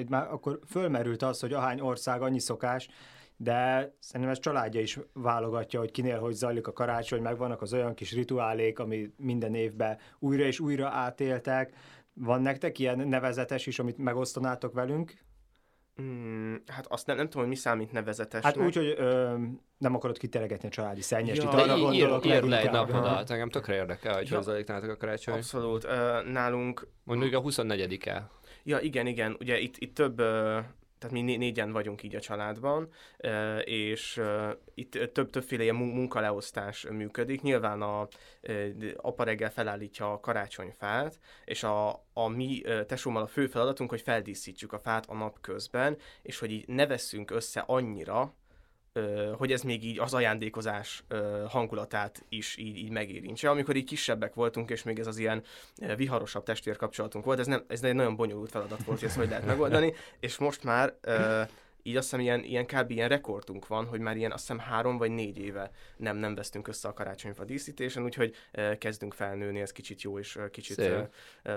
itt már akkor fölmerült az, hogy ahány ország, annyi szokás, de szerintem ez családja is válogatja, hogy kinél hogy zajlik a karácsony, meg vannak az olyan kis rituálék, ami minden évben újra és újra átéltek. Van nektek ilyen nevezetes is, amit megosztanátok velünk? Mm, hát azt nem, nem tudom, hogy mi számít nevezetes. Hát úgy, hogy ö, nem akarod kiteregetni a családi szennyest, Ja. itt arra ír, gondolok ír le egy leginkább. napodat, engem tökre érdekel, hogy Ja. nálatok a karácsony. Abszolút. Ö, nálunk Mondjuk a 24-e. Ja, igen, igen. Ugye itt, itt több, tehát mi né- négyen vagyunk így a családban, és itt több többféle ilyen mun- munkaleosztás működik. Nyilván a apa reggel felállítja a karácsonyfát, és a, a mi tesómmal a fő feladatunk, hogy feldíszítsük a fát a nap közben, és hogy így ne vesszünk össze annyira, hogy ez még így az ajándékozás hangulatát is így, így megérintse. Amikor így kisebbek voltunk, és még ez az ilyen viharosabb testvérkapcsolatunk volt, ez, nem, ez egy nagyon bonyolult feladat volt, hogy ezt hogy lehet megoldani, és most már így azt hiszem ilyen, ilyen kb. ilyen rekordunk van, hogy már ilyen azt hiszem három vagy négy éve nem, nem vesztünk össze a karácsonyfa díszítésen, úgyhogy kezdünk felnőni, ez kicsit jó és kicsit Szép.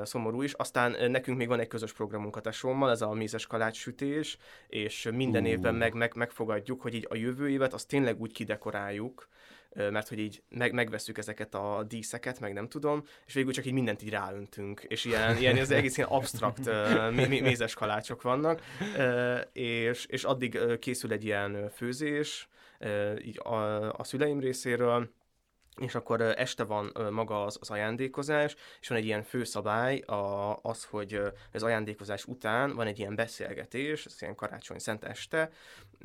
szomorú is. Aztán nekünk még van egy közös programunk a tesómmal, ez a mézes kalács sütés, és minden Ú. évben meg, meg, megfogadjuk, hogy így a jövő évet azt tényleg úgy kidekoráljuk, mert hogy így meg, megveszük ezeket a díszeket, meg nem tudom, és végül csak így mindent így ráöntünk, és ilyen, ilyen az egész ilyen mé- mézes kalácsok vannak, és, és addig készül egy ilyen főzés, így a, a szüleim részéről, és akkor este van maga az, az ajándékozás, és van egy ilyen főszabály, a, az, hogy az ajándékozás után van egy ilyen beszélgetés, ez ilyen karácsony szent este,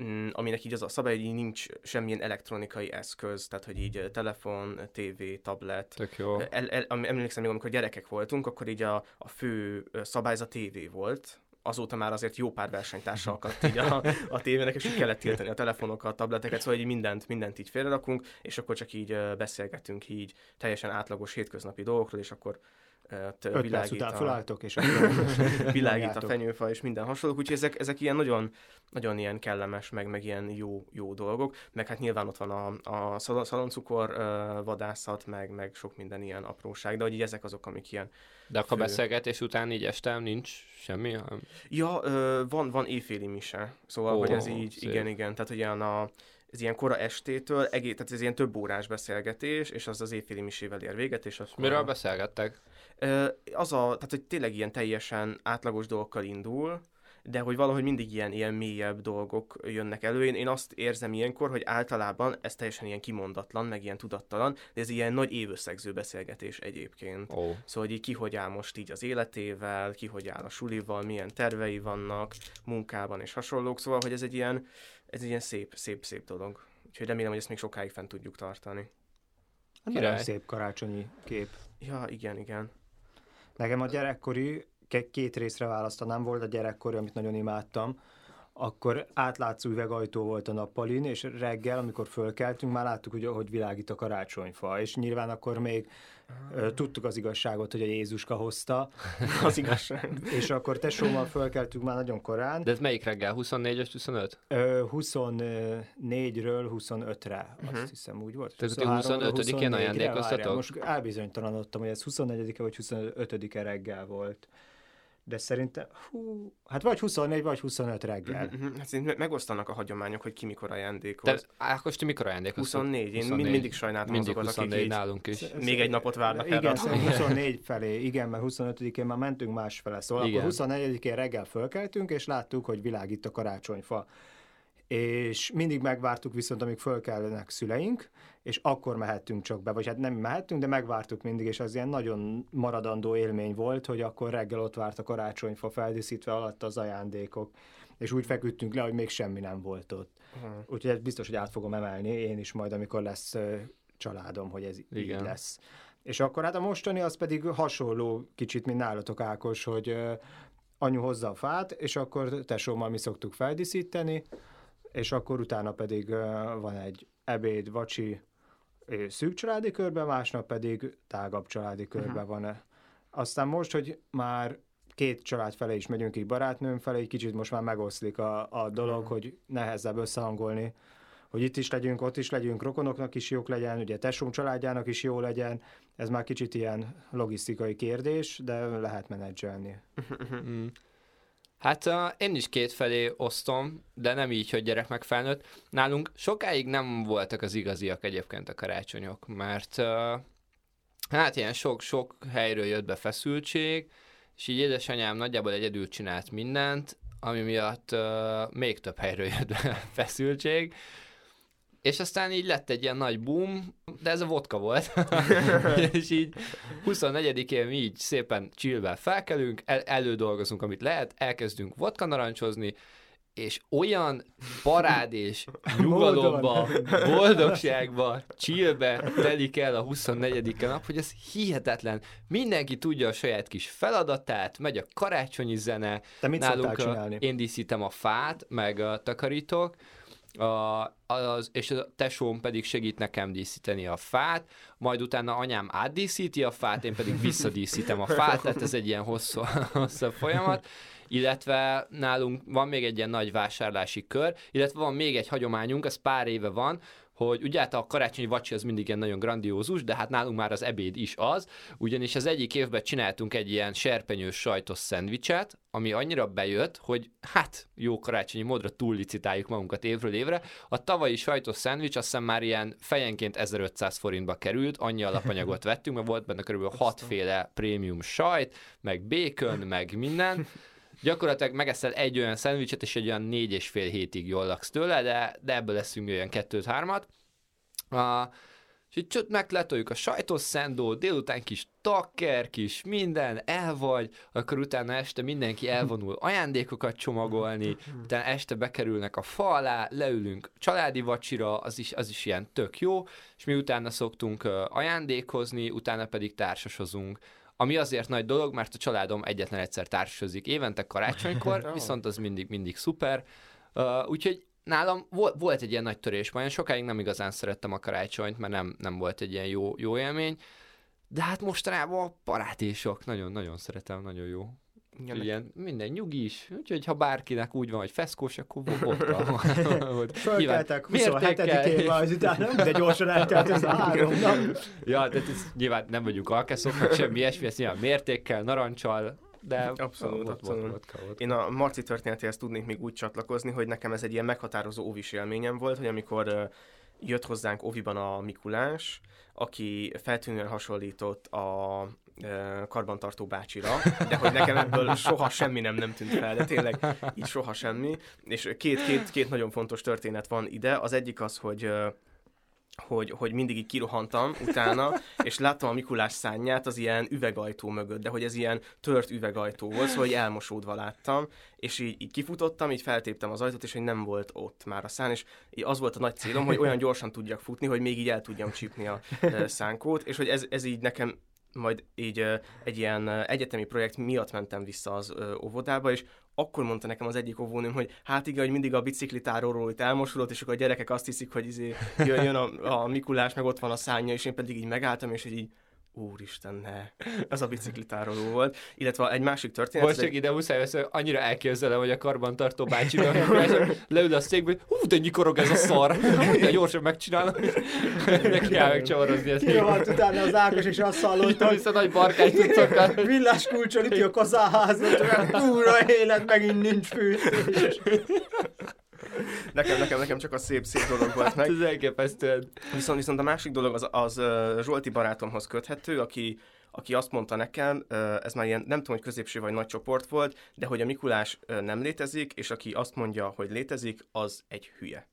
mm, aminek így az a szabály, hogy így nincs semmilyen elektronikai eszköz, tehát hogy így telefon, tévé, tablet, Tök jó. el, el, emlékszem még, amikor gyerekek voltunk, akkor így a, a fő ö, szabályzat tévé volt, azóta már azért jó pár versenytársa akadt így a, a tévének, és így kellett tiltani a telefonokat, a tableteket, szóval így mindent, mindent így félrerakunk, és akkor csak így beszélgetünk így teljesen átlagos hétköznapi dolgokról, és akkor ö, t- Öt világít után a, felálltok, és világít a fenyőfa, és minden hasonló, úgyhogy ezek, ezek ilyen nagyon, nagyon ilyen kellemes, meg, meg ilyen jó, jó dolgok, meg hát nyilván ott van a, a szalon- szaloncukor vadászat, meg, meg sok minden ilyen apróság, de hogy így ezek azok, amik ilyen De akkor fő. beszélgetés után így este nincs semmi? hanem- Ja, ö, van, van éjféli mise, szóval, Ó, hogy ez így, szép. igen, igen, tehát hogy ilyen a, ez ilyen kora estétől, egész, tehát ez ilyen több órás beszélgetés, és az az éjféli misével ér véget, és akkor... Miről beszélgettek? Az a, tehát hogy tényleg ilyen teljesen átlagos dolgokkal indul, de hogy valahogy mindig ilyen, ilyen mélyebb dolgok jönnek elő. Én, én azt érzem ilyenkor, hogy általában ez teljesen ilyen kimondatlan, meg ilyen tudattalan, de ez ilyen nagy évösszegző beszélgetés egyébként. Ó, Szóval, hogy így ki hogy áll most így az életével, ki hogy áll a sulival, milyen tervei vannak, munkában és hasonlók. Szóval, hogy ez egy ilyen, ez egy ilyen szép, szép, szép dolog. Úgyhogy remélem, hogy ezt még sokáig fent tudjuk tartani. Hát Király. Nagyon szép karácsonyi kép. Ja, igen, igen. Nekem a gyerekkori, két részre választanám, volt a gyerekkori, amit nagyon imádtam, akkor átlátszó üvegajtó volt a nappalin, és reggel, amikor fölkeltünk, már láttuk, hogy, hogy világít a karácsonyfa, és nyilván akkor még ö, tudtuk az igazságot, hogy a Jézuska hozta, Az igazság. és akkor tesómmal fölkeltünk már nagyon korán, de ez melyik reggel? 24 25? Ö, 24-ről 25-re, azt Mhm. hiszem úgy volt. Tehát ti 23-ról 25-én 24-re, ajándékoztatok? Most elbizonytalanodtam, hogy ez 24-e vagy 25-e reggel volt. De szerintem, hú, hát vagy 24, vagy 25 reggel. Mhm, mhm. Hát szerintem megosztanak a hagyományok, hogy ki mikor Te, ajándékoz. Ákos, ti mikor ajándékoztok? 24. Én 24. mindig sajnáltam Mindig azokat, akik 24 így nálunk is. még egy napot várnak erre. Igen, szerintem 24 felé, igen, mert 25-én már mentünk másfele. Szóval Igen. akkor 24-én reggel fölkeltünk, és láttuk, hogy világít a karácsonyfa. És mindig megvártuk viszont, amíg fölkellenek szüleink, és akkor mehettünk csak be, vagy hát nem mehettünk, de megvártuk mindig, és az ilyen nagyon maradandó élmény volt, hogy akkor reggel ott várt a karácsonyfa feldíszítve alatt az ajándékok, és úgy feküdtünk le, hogy még semmi nem volt ott. Aha. Úgyhogy ez biztos, hogy át fogom emelni én is majd, amikor lesz családom, hogy ez Igen. így lesz. És akkor hát a mostani az pedig hasonló kicsit, mint nálatok Ákos, hogy anyu hozza a fát, és akkor tesómmal mi szoktuk feldíszíteni, és akkor utána pedig van egy ebéd, vacsi, szűk családi körben, másnap pedig tágabb családi körben van. Aztán most, hogy már két család felé is megyünk így barátnőm felé, egy kicsit most már megoszlik a, a dolog, hogy nehezebb összehangolni, hogy itt is legyünk, ott is legyünk, rokonoknak is jók legyen, ugye tesóm családjának is jó legyen, ez már kicsit ilyen logisztikai kérdés, de lehet menedzselni. Mm. Hát én is kétfelé osztom, de nem így, hogy gyerek meg felnőtt. Nálunk sokáig nem voltak az igaziak egyébként a karácsonyok, mert hát ilyen sok-sok helyről jött be feszültség, és így édesanyám nagyjából egyedül csinált mindent, ami miatt uh, még több helyről jött be feszültség, és aztán így lett egy ilyen nagy boom, de ez a vodka volt. és így 24-én mi így szépen chillben felkelünk, el- elődolgozunk, amit lehet, elkezdünk vodka narancsozni, és olyan parád és nyugalomba, boldogságba, chillbe telik el a 24. nap, hogy ez hihetetlen. Mindenki tudja a saját kis feladatát, megy a karácsonyi zene. Te mit Nálunk a- csinálni? Én díszítem a fát, meg a takarítok, a, az, és a tesóm pedig segít nekem díszíteni a fát, majd utána anyám átdíszíti a fát, én pedig visszadíszítem a fát, tehát ez egy ilyen hosszú, hosszabb folyamat, illetve nálunk van még egy ilyen nagy vásárlási kör, illetve van még egy hagyományunk, ez pár éve van, hogy ugye hát a karácsonyi vacsi az mindig ilyen nagyon grandiózus, de hát nálunk már az ebéd is az, ugyanis az egyik évben csináltunk egy ilyen serpenyős sajtos szendvicset, ami annyira bejött, hogy hát jó karácsonyi módra túllicitáljuk magunkat évről évre. A tavalyi sajtos szendvics azt hiszem már ilyen fejenként 1500 forintba került, annyi alapanyagot vettünk, mert volt benne körülbelül hatféle prémium sajt, meg bacon, meg minden. Gyakorlatilag megeszel egy olyan szendvicset, és egy olyan négy és fél hétig jól laksz tőle, de, de ebből leszünk olyan kettőt-hármat. Uh, és így csöt megletoljuk a sajtos szendó, délután kis takker, kis minden, el vagy, akkor utána este mindenki elvonul ajándékokat csomagolni, utána este bekerülnek a fa alá, leülünk családi vacsira, az is, az is ilyen tök jó, és mi utána szoktunk ajándékozni, utána pedig társasozunk. Ami azért nagy dolog, mert a családom egyetlen egyszer társasozik évente karácsonykor, viszont az mindig, mindig szuper. Uh, úgyhogy nálam volt, volt egy ilyen nagy törés, majd sokáig nem igazán szerettem a karácsonyt, mert nem, nem volt egy ilyen jó, jó élmény, de hát mostanában a parátésok, nagyon-nagyon szeretem, nagyon jó. Igen, Úgyhogy ilyen minden nyugis, úgyhogy ha bárkinek úgy van, hogy feszkós, akkor vo- vodka. Fölkeltek nyilván mértékkel- 27-én, az utána, de gyorsan eltelt ez a három nap. Ja, de ez, nyilván nem vagyunk alkeszok, meg semmi ilyesmi, ezt nyilván mértékkel, narancsal, de Abszolút, volt, abszolút. Volt, vodka, vodka. Én a Marci történetéhez tudnék még úgy csatlakozni, hogy nekem ez egy ilyen meghatározó óvis élményem volt, hogy amikor jött hozzánk Oviban a Mikulás, aki feltűnően hasonlított a karbantartó bácsira, de hogy nekem ebből soha semmi nem, nem tűnt fel, de tényleg így soha semmi. És két, két, két nagyon fontos történet van ide. Az egyik az, hogy hogy, hogy mindig így kirohantam utána, és láttam a Mikulás szányát az ilyen üvegajtó mögött, de hogy ez ilyen tört üvegajtó volt, szóval elmosódva láttam, és így, így kifutottam, így feltéptem az ajtót, és hogy nem volt ott már a szán, és így az volt a nagy célom, hogy olyan gyorsan tudjak futni, hogy még így el tudjam csípni a szánkót, és hogy ez, ez így nekem majd így egy ilyen egyetemi projekt miatt mentem vissza az óvodába, és akkor mondta nekem az egyik óvónőm, hogy hát igen, hogy mindig a biciklitáróról itt elmosolott, és akkor a gyerekek azt hiszik, hogy izé, jön, jön a, a Mikulás, meg ott van a szárnya, és én pedig így megálltam, és hogy így úristen, ne, ez a biciklitároló volt. Illetve egy másik történet. Most csak egy- ide muszáj össze, annyira elképzelem, hogy a karbantartó bácsi leül a székbe, hogy hú, de nyikorog ez a szar. De gyorsan megcsinálom. Neki kell megcsavarozni ezt. Kirohant utána az Ákos, és azt hallott, Hogy vissza nagy barkány tudszokkal. villás kulcsol itt a kazaházat, túra élet, megint nincs fűtés. Nekem, nekem, nekem csak a szép, szép dolog volt meg. Ez elképesztően. Viszont, viszont a másik dolog az, az Zsolti barátomhoz köthető, aki, aki azt mondta nekem, ez már ilyen, nem tudom, hogy középső vagy nagy csoport volt, de hogy a Mikulás nem létezik, és aki azt mondja, hogy létezik, az egy hülye.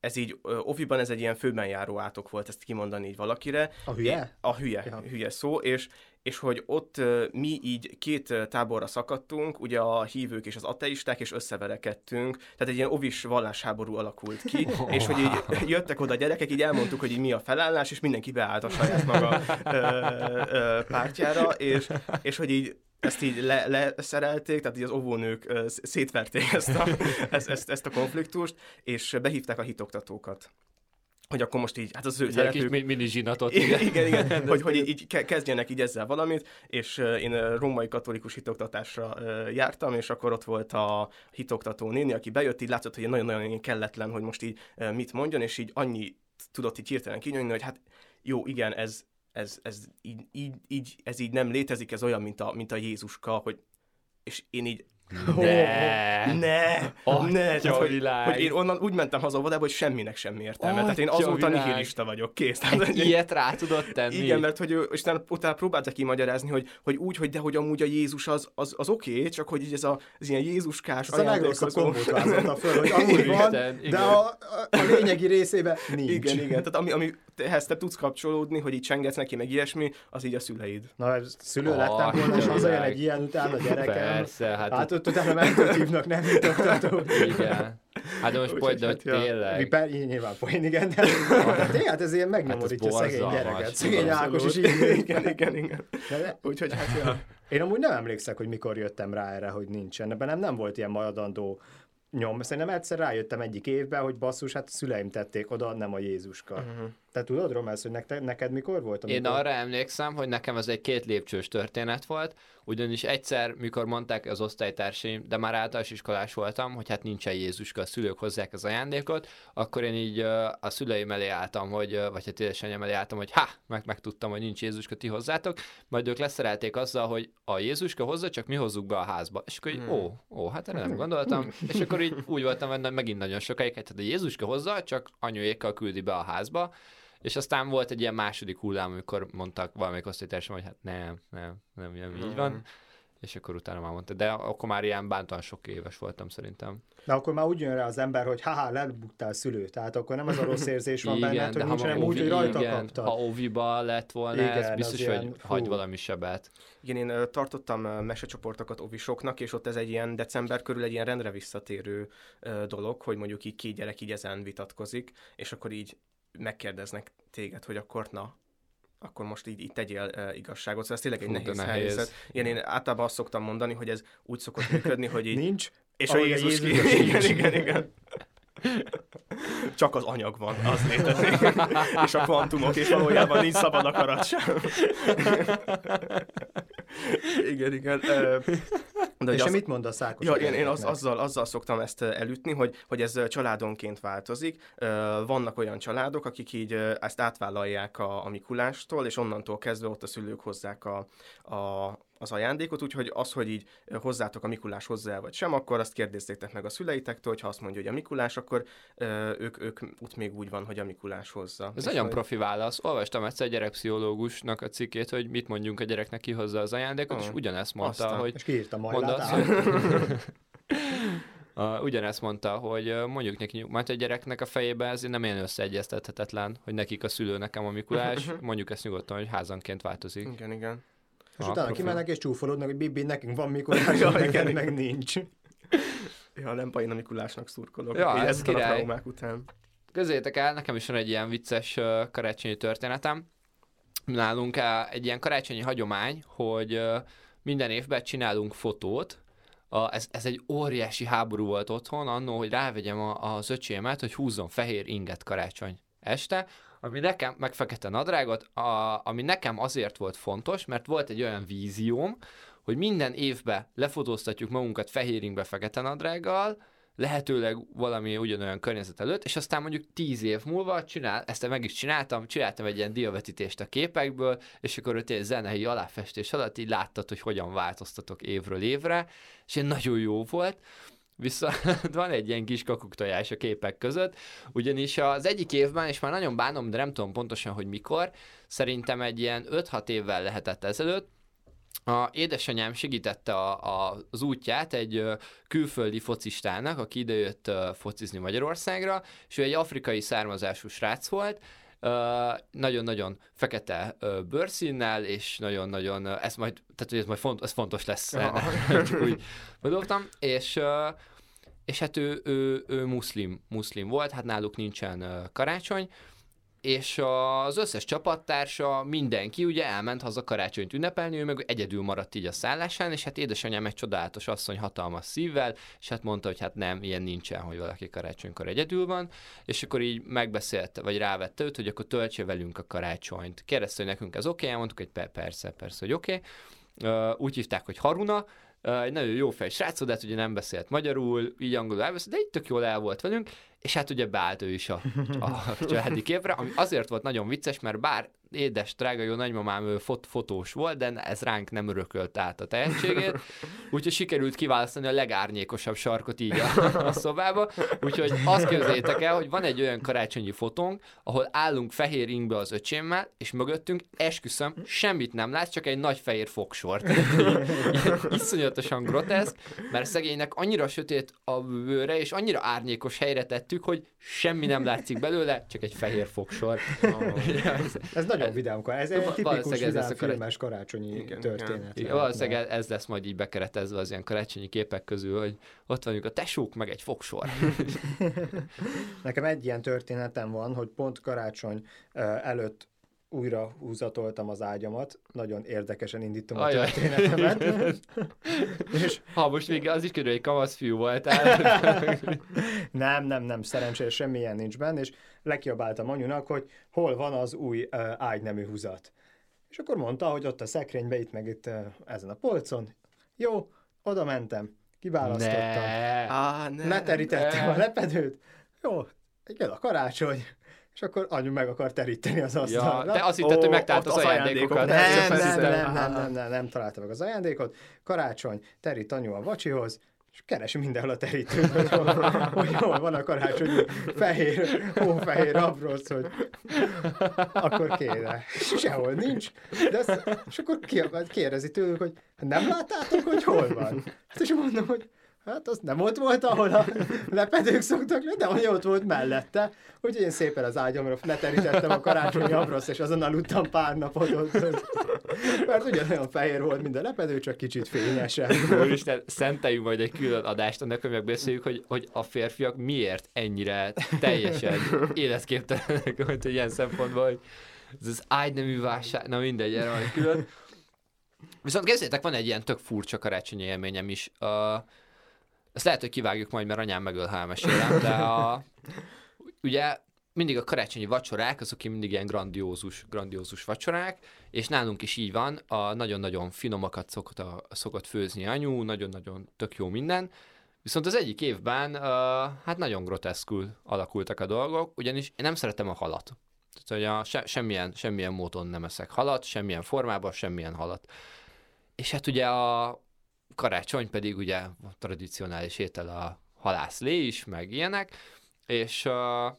Ez így, Oviban ez egy ilyen főben járó átok volt, ezt kimondani így valakire. A hülye? A hülye, ja. hülye szó, és, és hogy ott mi így két táborra szakadtunk, ugye a hívők és az ateisták, és összeverekedtünk, tehát egy ilyen ovis vallásháború alakult ki, és hogy így jöttek oda a gyerekek, így elmondtuk, hogy így mi a felállás, és mindenki beállt a saját maga ö, ö, pártjára, és, és hogy így ezt így le, leszerelték, tehát így az óvónők ö, sz- szétverték ezt a, ezt, ezt, ezt a konfliktust, és behívták a hitoktatókat. Hogy akkor most így, hát az ő ilyen kis mini zsinatot. igen, igen, igen. hogy, hogy így, így ke- kezdjenek így ezzel valamit, és én római katolikus hitoktatásra jártam, és akkor ott volt a hitoktató néni, aki bejött, így látszott, hogy nagyon-nagyon kelletlen, hogy most így mit mondjon, és így annyi tudott így hirtelen kinyomni, hogy hát jó, igen, ez, ez, ez így, így, így, ez így nem létezik, ez olyan, mint a, mint a Jézuska, hogy és én így Ne! Ne! Atya ne! Tehát, hogy, világ. hogy, én onnan úgy mentem haza óvodába, hogy semminek semmi értelme. Tehát én Atya azóta világ. nihilista vagyok, kész. Tehát, Egy hogy- ilyet rá tudod tenni? Igen, mert hogy ő, és utána, utána próbálta kimagyarázni, hogy, hogy úgy, hogy de hogy amúgy a Jézus az, az, az oké, okay, csak hogy így ez a, az ilyen Jézuskás Ezt a legrosszabb kombót vázolta föl, hogy amúgy van, Isten, de igen. a, a, a lényegi részében nincs. Igen, igen. Tehát ami, ami ehhez te tudsz kapcsolódni, hogy így csengetsz neki, meg ilyesmi, az így a szüleid. Na, ez szülő lettem volna, és hazajön egy ilyen utána gyerekem. Persze, hát, Hát ott utána mentőt hívnak, nem jutott igen. Hát de most Úgyhogy pont, de hát, ja. tényleg. Viper, nyilván poén, igen, de tényleg hát ez ilyen megnyomorítja Hát ez szegény gyereket. Szegény. Ákos is így. igen, igen, igen. De- de- Úgyhogy hát, ja. Én amúgy nem emlékszek, hogy mikor jöttem rá erre, hogy nincsen. Ebben nem, nem volt ilyen maradandó nyom. Szerintem egyszer rájöttem egyik évben, hogy basszus, hát a szüleim tették oda, nem a Jézuska. Uh-huh. Te tudod, Romesz, hogy neked, neked mikor volt? Én arra emlékszem, hogy nekem ez egy két lépcsős történet volt, ugyanis egyszer, mikor mondták az osztálytársaim, de már általános iskolás voltam, hogy hát nincsen Jézuska, a szülők hozzák az ajándékot, akkor én így a szüleim elé álltam, hogy, vagy hát édesanyám elé álltam, hogy ha, meg, megtudtam, hogy nincs Jézuska, ti hozzátok, majd ők leszerelték azzal, hogy a Jézuska hozza, csak mi hozzuk be a házba. És akkor így, ó, ó, hát erre nem gondoltam, és akkor így úgy voltam, hogy megint nagyon sokáig, hát a Jézuska hozza, csak anyuékkal küldi be a házba, és aztán volt egy ilyen második hullám, amikor mondtak valamelyik osztálytársam, hogy hát nem, nem, nem, nem így van. És akkor utána már mondta, de akkor már ilyen bántan sok éves voltam szerintem. De akkor már úgy jön rá az ember, hogy haha, lebuktál szülő. Tehát akkor nem az a rossz érzés van benned, hogy nincs, hanem úgy, hogy rajta igen, kaptad. Ha óviba lett volna Igen, ez, biztos, ilyen, hogy fú. hagy valami sebet. Igen, én ö, tartottam ö, mesecsoportokat ovisoknak, és ott ez egy ilyen december körül egy ilyen rendre visszatérő ö, dolog, hogy mondjuk így két gyerek így ezen vitatkozik, és akkor így megkérdeznek téged, hogy akkor na, akkor most így, így tegyél uh, igazságot. Szóval ez tényleg egy Fú, nehéz, nehéz. helyzet. Igen, én általában azt szoktam mondani, hogy ez úgy szokott működni, hogy így... Nincs, És a a Jézus ki... Jézus Igen, sincs. igen, igen. Csak az anyag van, az létezik. és a kvantumok, és valójában nincs szabad akarat sem. igen, igen. Ö, De és az, mit mondasz Ákos? Ja, a én, én az, azzal, azzal szoktam ezt elütni, hogy, hogy ez családonként változik. Vannak olyan családok, akik így ezt átvállalják a, a Mikulástól, és onnantól kezdve ott a szülők hozzák a, a, az ajándékot, úgyhogy az, hogy így hozzátok a Mikulás hozzá vagy sem, akkor azt kérdezzétek meg a szüleitektől, hogy ha azt mondja, hogy a Mikulás, akkor ö, ők, ők ott még úgy van, hogy a Mikulás hozza. Ez És nagyon hogy- profi válasz. Olvastam egyszer egy gyerekpszichológusnak a cikkét, hogy mit mondjunk a gyereknek ki hozza az ajándékot, és Ah, ugyanezt mondta, aztán. hogy És kiírta majd Át. Uh, ugyanezt mondta, hogy mondjuk neki, majd a gyereknek a fejében ez nem ilyen összeegyeztethetetlen, hogy nekik a szülő, nekem a Mikulás, mondjuk ezt nyugodtan, hogy házanként változik. Igen, igen. És utána profi. kimennek és csúfolódnak, hogy Bibi, nekünk van Mikulás, Ja, neked igen, meg nincs. Ja, nem baj, én a Mikulásnak szurkolok. Ja, így ez a király. traumák után. Közétek el, nekem is van egy ilyen vicces uh, karácsonyi történetem. Nálunk uh, egy ilyen karácsonyi hagyomány, hogy uh, minden évben csinálunk fotót, a, ez, ez egy óriási háború volt otthon, annó, hogy rávegyem a, az öcsémet, hogy húzzon fehér inget karácsony este, ami nekem, meg fekete nadrágot, a, ami nekem azért volt fontos, mert volt egy olyan vízióm, hogy minden évben lefotóztatjuk magunkat fehér ingbe, fekete nadrággal, lehetőleg valami ugyanolyan környezet előtt, és aztán mondjuk tíz év múlva csinál, ezt meg is csináltam, csináltam egy ilyen diavetítést a képekből, és akkor ott egy zenei aláfestés alatt így láttad, hogy hogyan változtatok évről évre, és ilyen nagyon jó volt. Viszont van egy ilyen kis kakuktojás a képek között, ugyanis az egyik évben, és már nagyon bánom, de nem tudom pontosan, hogy mikor, szerintem egy ilyen 5-6 évvel lehetett ezelőtt, a édesanyám segítette a, a, az útját egy külföldi focistának, aki idejött focizni Magyarországra, és ő egy afrikai származású srác volt, nagyon-nagyon fekete bőrszínnel, és nagyon-nagyon, ez majd, tehát hogy ez majd font, ez fontos lesz, csak úgy gondoltam, és és hát ő, ő, ő muszlim, muszlim volt, hát náluk nincsen karácsony, és az összes csapattársa, mindenki ugye elment haza karácsonyt ünnepelni, ő meg egyedül maradt így a szállásán, és hát édesanyám egy csodálatos asszony hatalmas szívvel, és hát mondta, hogy hát nem, ilyen nincsen, hogy valaki karácsonykor egyedül van, és akkor így megbeszélte, vagy rávette őt, hogy akkor töltse velünk a karácsonyt. Kérdezte, hogy nekünk ez oké, okay? mondtuk, hogy pe- persze, persze, hogy oké. Okay. úgy hívták, hogy Haruna, egy nagyon jó fej srác, de hát ugye nem beszélt magyarul, így angolul elbeszélt, de így tök jól el volt velünk, és hát ugye beállt ő is a, a családi képre, ami azért volt nagyon vicces, mert bár édes, drága jó nagymamám ő fot- fotós volt, de ez ránk nem örökölt át a tehetségét, úgyhogy sikerült kiválasztani a legárnyékosabb sarkot így a, a szobába, úgyhogy azt képzeljétek el, hogy van egy olyan karácsonyi fotónk, ahol állunk fehér ingbe az öcsémmel, és mögöttünk esküszöm, semmit nem látsz, csak egy nagy fehér fogsort. Iszonyatosan groteszk, mert szegénynek annyira sötét a bőre, és annyira árnyékos helyre tettük, hogy semmi nem látszik belőle, csak egy fehér fogsor. Ez nagyon vidám, ez egy tipikus ez vidám a karácsony- filmes karácsonyi Igen, történet. Igen, valószínűleg ez lesz majd így bekeretezve az ilyen karácsonyi képek közül, hogy ott vagyunk a tesók, meg egy fogsor. Nekem egy ilyen történetem van, hogy pont karácsony előtt újra húzatoltam az ágyamat, nagyon érdekesen indítom a történetemet. és Ha most még az is körül, hogy kamasz fiú voltál. nem, nem, nem, szerencsére semmilyen nincs benne, és lekiabáltam anyunak, hogy hol van az új uh, ágynemű húzat. És akkor mondta, hogy ott a szekrénybe, itt meg itt uh, ezen a polcon. Jó, oda mentem, kiválasztottam, ne. Á, ne. leterítettem ne. a lepedőt. Jó, jön a karácsony, és akkor anyu meg akar teríteni az Ja, asztalra. te azt hitted, Ó, hogy megtalált az az ajándékokat. ajándékok. Nem, nem, nem, nem, nem, nem, nem találta meg az ajándékot. Karácsony, terít anyu a vacsihoz, és keresi mindenhol a terítőt, hogy hol, hogy hol van a karácsonyi fehér, hófehér abrosz, hogy akkor kéne. És sehol nincs. De ezt, és akkor kérdezi tőlük, hogy nem láttátok, hogy hol van? Hát és mondom, hogy Hát az nem ott volt, ahol a lepedők szoktak lenni, de hogy ott volt mellette. Úgyhogy én szépen az ágyamra leterítettem a karácsonyi abroszt, és azon aludtam pár napot ott. Mert ugyanolyan fehér volt, mint a lepedő, csak kicsit fényesebb. Úristen, szenteljünk majd egy külön adást annak, hogy megbeszéljük, hogy, hogy a férfiak miért ennyire teljesen életképtelenek, hogy ilyen szempontból, hogy ez az ágynemű válság, na mindegy, erre majd külön. Viszont kezdjétek, van egy ilyen tök furcsa karácsonyi élményem is. Uh, ezt lehet, hogy kivágjuk majd, mert anyám megöl, ha elmesélem, de a, ugye mindig a karácsonyi vacsorák, azok mindig ilyen grandiózus, grandiózus vacsorák, és nálunk is így van, a nagyon-nagyon finomakat szokott, a, szokott főzni anyu, nagyon-nagyon tök jó minden, Viszont az egyik évben uh, hát nagyon groteszkül alakultak a dolgok, ugyanis én nem szeretem a halat. Tehát, hogy a, se, semmilyen, semmilyen módon nem eszek halat, semmilyen formában, semmilyen halat. És hát ugye a karácsony pedig ugye a tradicionális étel a halászlé is, meg ilyenek, és, uh,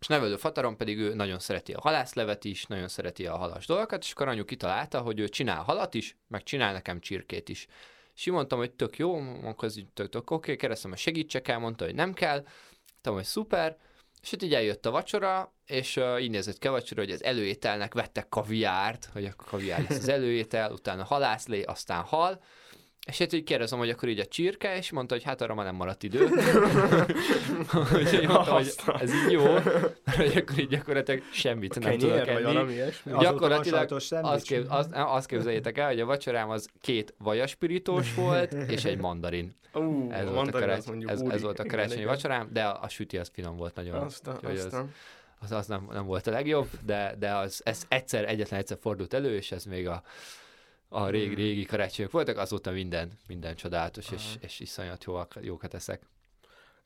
és nevelő fatarom pedig ő nagyon szereti a halászlevet is, nagyon szereti a halas dolgokat, és akkor anyu kitalálta, hogy ő csinál halat is, meg csinál nekem csirkét is. És így mondtam, hogy tök jó, akkor ez így tök, tök oké, okay, keresem, hogy segítsek el, mondta, hogy nem kell, mondtam, hogy szuper, és hát így eljött a vacsora, és uh, így nézett ki a vacsora, hogy az előételnek vettek kaviárt, hogy a kaviár lesz az előétel, utána halászlé, aztán hal, és hát így kérdezem, hogy akkor így a csirke, és mondta, hogy hát arra már nem maradt idő. Úgyhogy mondtam, hogy ez így jó, mert hogy akkor így gyakorlatilag semmit nem tudok enni. Gyakorlatilag azt, kép, azt, azt képzeljétek el, hogy a vacsorám az két vajaspirítós volt, és egy mandarin. Ú, Ez, a volt a, mandarin karács, mondjuk ez, ez volt a karácsonyi vacsorám, de a, a süti az finom volt nagyon. Aztán, Úgyhogy az, aztán. az, az nem, nem volt a legjobb, de, de az, ez egyszer, egyetlen egyszer fordult elő, és ez még a, a régi, régi karácsonyok voltak, azóta minden, minden csodálatos, és, és iszonyat jóak, jókat eszek.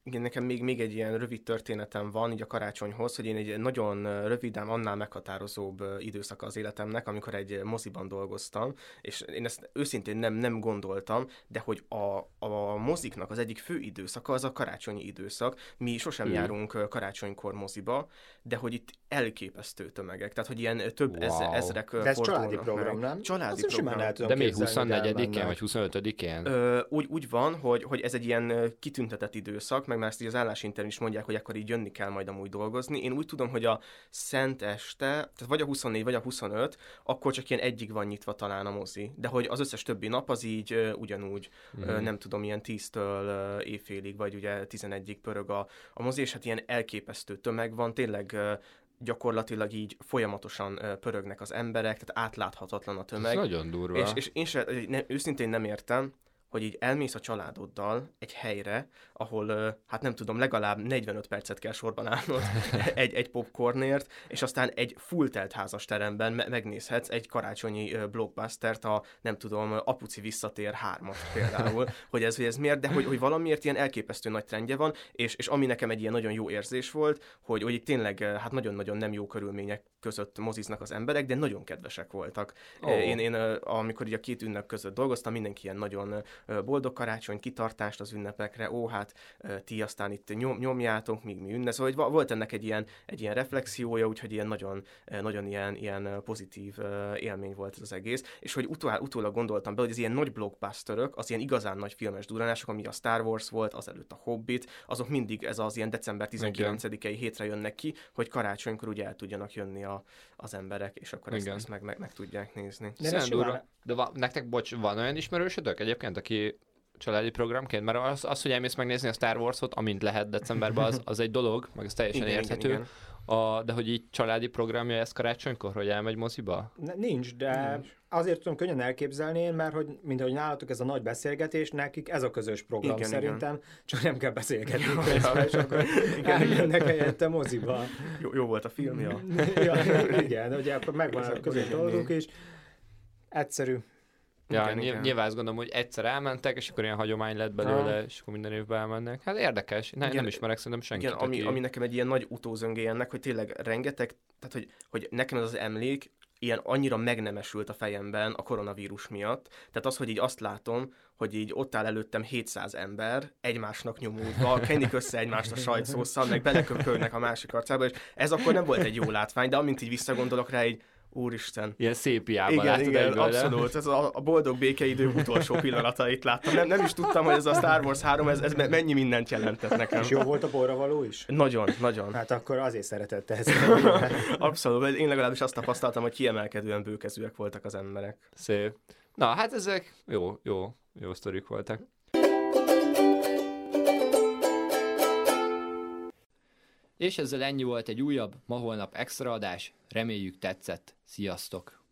Igen, nekem még, még egy ilyen rövid történetem van így a karácsonyhoz, hogy én egy nagyon ö, rövid, ám annál meghatározóbb időszaka az életemnek, amikor egy moziban dolgoztam, és én ezt őszintén nem, nem gondoltam, de hogy a, a moziknak az egyik fő időszaka az a karácsonyi időszak. Mi sosem Hű. járunk karácsonykor moziba, de hogy itt elképesztő tömegek, tehát hogy ilyen több wow. Wow. ezrek De ez családi program, meg. nem? Családi Azt program. el De még képzelni, hogy 24-én elmennek. vagy 25-én? Ö, úgy, úgy van, hogy, hogy ez egy ilyen kitüntetett időszak, meg már ezt így az állásinterjú is mondják, hogy akkor így jönni kell majd amúgy dolgozni. Én úgy tudom, hogy a szent este, tehát vagy a 24, vagy a 25, akkor csak ilyen egyig van nyitva talán a mozi. De hogy az összes többi nap az így ö, ugyanúgy, Mhm. ö, nem tudom, ilyen 10-től ö, éjfélig, vagy ugye 11-ig pörög a, a mozi, és hát ilyen elképesztő tömeg van, tényleg ö, gyakorlatilag így folyamatosan pörögnek az emberek, tehát átláthatatlan a Ez tömeg. nagyon durva. És, és én se, nem, őszintén nem értem, hogy így elmész a családoddal egy helyre, ahol, hát nem tudom, legalább 45 percet kell sorban állnod egy, egy popcornért, és aztán egy full telt házas teremben me- megnézhetsz egy karácsonyi blockbustert, a nem tudom, Apuci visszatér hármat például, hogy ez, hogy ez miért, de hogy, hogy valamiért ilyen elképesztő nagy trendje van, és, és ami nekem egy ilyen nagyon jó érzés volt, hogy, hogy itt tényleg hát nagyon-nagyon nem jó körülmények között moziznak az emberek, de nagyon kedvesek voltak. Oh. Én, én amikor így a két ünnep között dolgoztam, mindenki ilyen nagyon boldog karácsony, kitartást az ünnepekre, ó, hát ti aztán itt nyom, nyomjátok, míg mi ünnep. Szóval hogy volt ennek egy ilyen, egy ilyen reflexiója, úgyhogy ilyen nagyon, nagyon ilyen, ilyen pozitív élmény volt ez az egész. És hogy utól, utólag gondoltam be, hogy az ilyen nagy blockbusterök, az ilyen igazán nagy filmes durranások, ami a Star Wars volt, azelőtt a Hobbit, azok mindig ez az ilyen december 19-i hétre jönnek ki, hogy karácsonykor ugye el tudjanak jönni a, az emberek, és akkor ezt, ezt meg, meg, meg tudják nézni. De. De va, nektek, bocs, van olyan ismerősödök egyébként, aki családi programként, mert az, az, hogy elmész megnézni a Star Wars-ot, amint lehet decemberben, az, az egy dolog, meg ez teljesen igen, érthető. Igen, igen. A, de hogy így családi programja ez karácsonykor, hogy elmegy moziba? Ne, nincs, de nincs. azért tudom könnyen elképzelni én, mert hogy mint ahogy nálatok ez a nagy beszélgetés, nekik ez a közös program igen, szerintem, igen. csak nem kell beszélgetni közben, és akkor elmennek helyette moziba. Jó, jó volt a film, ja. ja igen, ugye akkor megvan a közös dolgok, és egyszerű. Ja, igen, igen. nyilván azt gondolom, hogy egyszer elmentek, és akkor ilyen hagyomány lett belőle, ha. és akkor minden évben elmennek. Hát érdekes, ne, igen, nem ismerek szerintem senkit. Igen, ami, aki... ami nekem egy ilyen nagy utózöngé ennek, hogy tényleg rengeteg, tehát hogy, hogy nekem ez az emlék, ilyen annyira megnemesült a fejemben a koronavírus miatt. Tehát az, hogy így azt látom, hogy így ott áll előttem 700 ember, egymásnak nyomulva, kenik össze egymást a sajtszószal, meg beleköpölnek a másik arcába, és ez akkor nem volt egy jó látvány, de amint így visszagondolok rá, így Úristen. Ilyen szépiában igen, látod igen, egyből, abszolút. Ez a, a boldog békeidő utolsó pillanatait láttam. Nem, nem is tudtam, hogy ez a Star Wars 3, ez, ez mennyi mindent jelentett nekem. És jó volt a borravaló is? Nagyon, nagyon. Hát akkor azért szeretette ezt. abszolút. Én legalábbis azt tapasztaltam, hogy kiemelkedően bőkezőek voltak az emberek. Szép. Na, hát ezek jó, jó, jó sztorik voltak. És ezzel ennyi volt egy újabb, ma holnap extra adás. Reméljük tetszett. Sziasztok!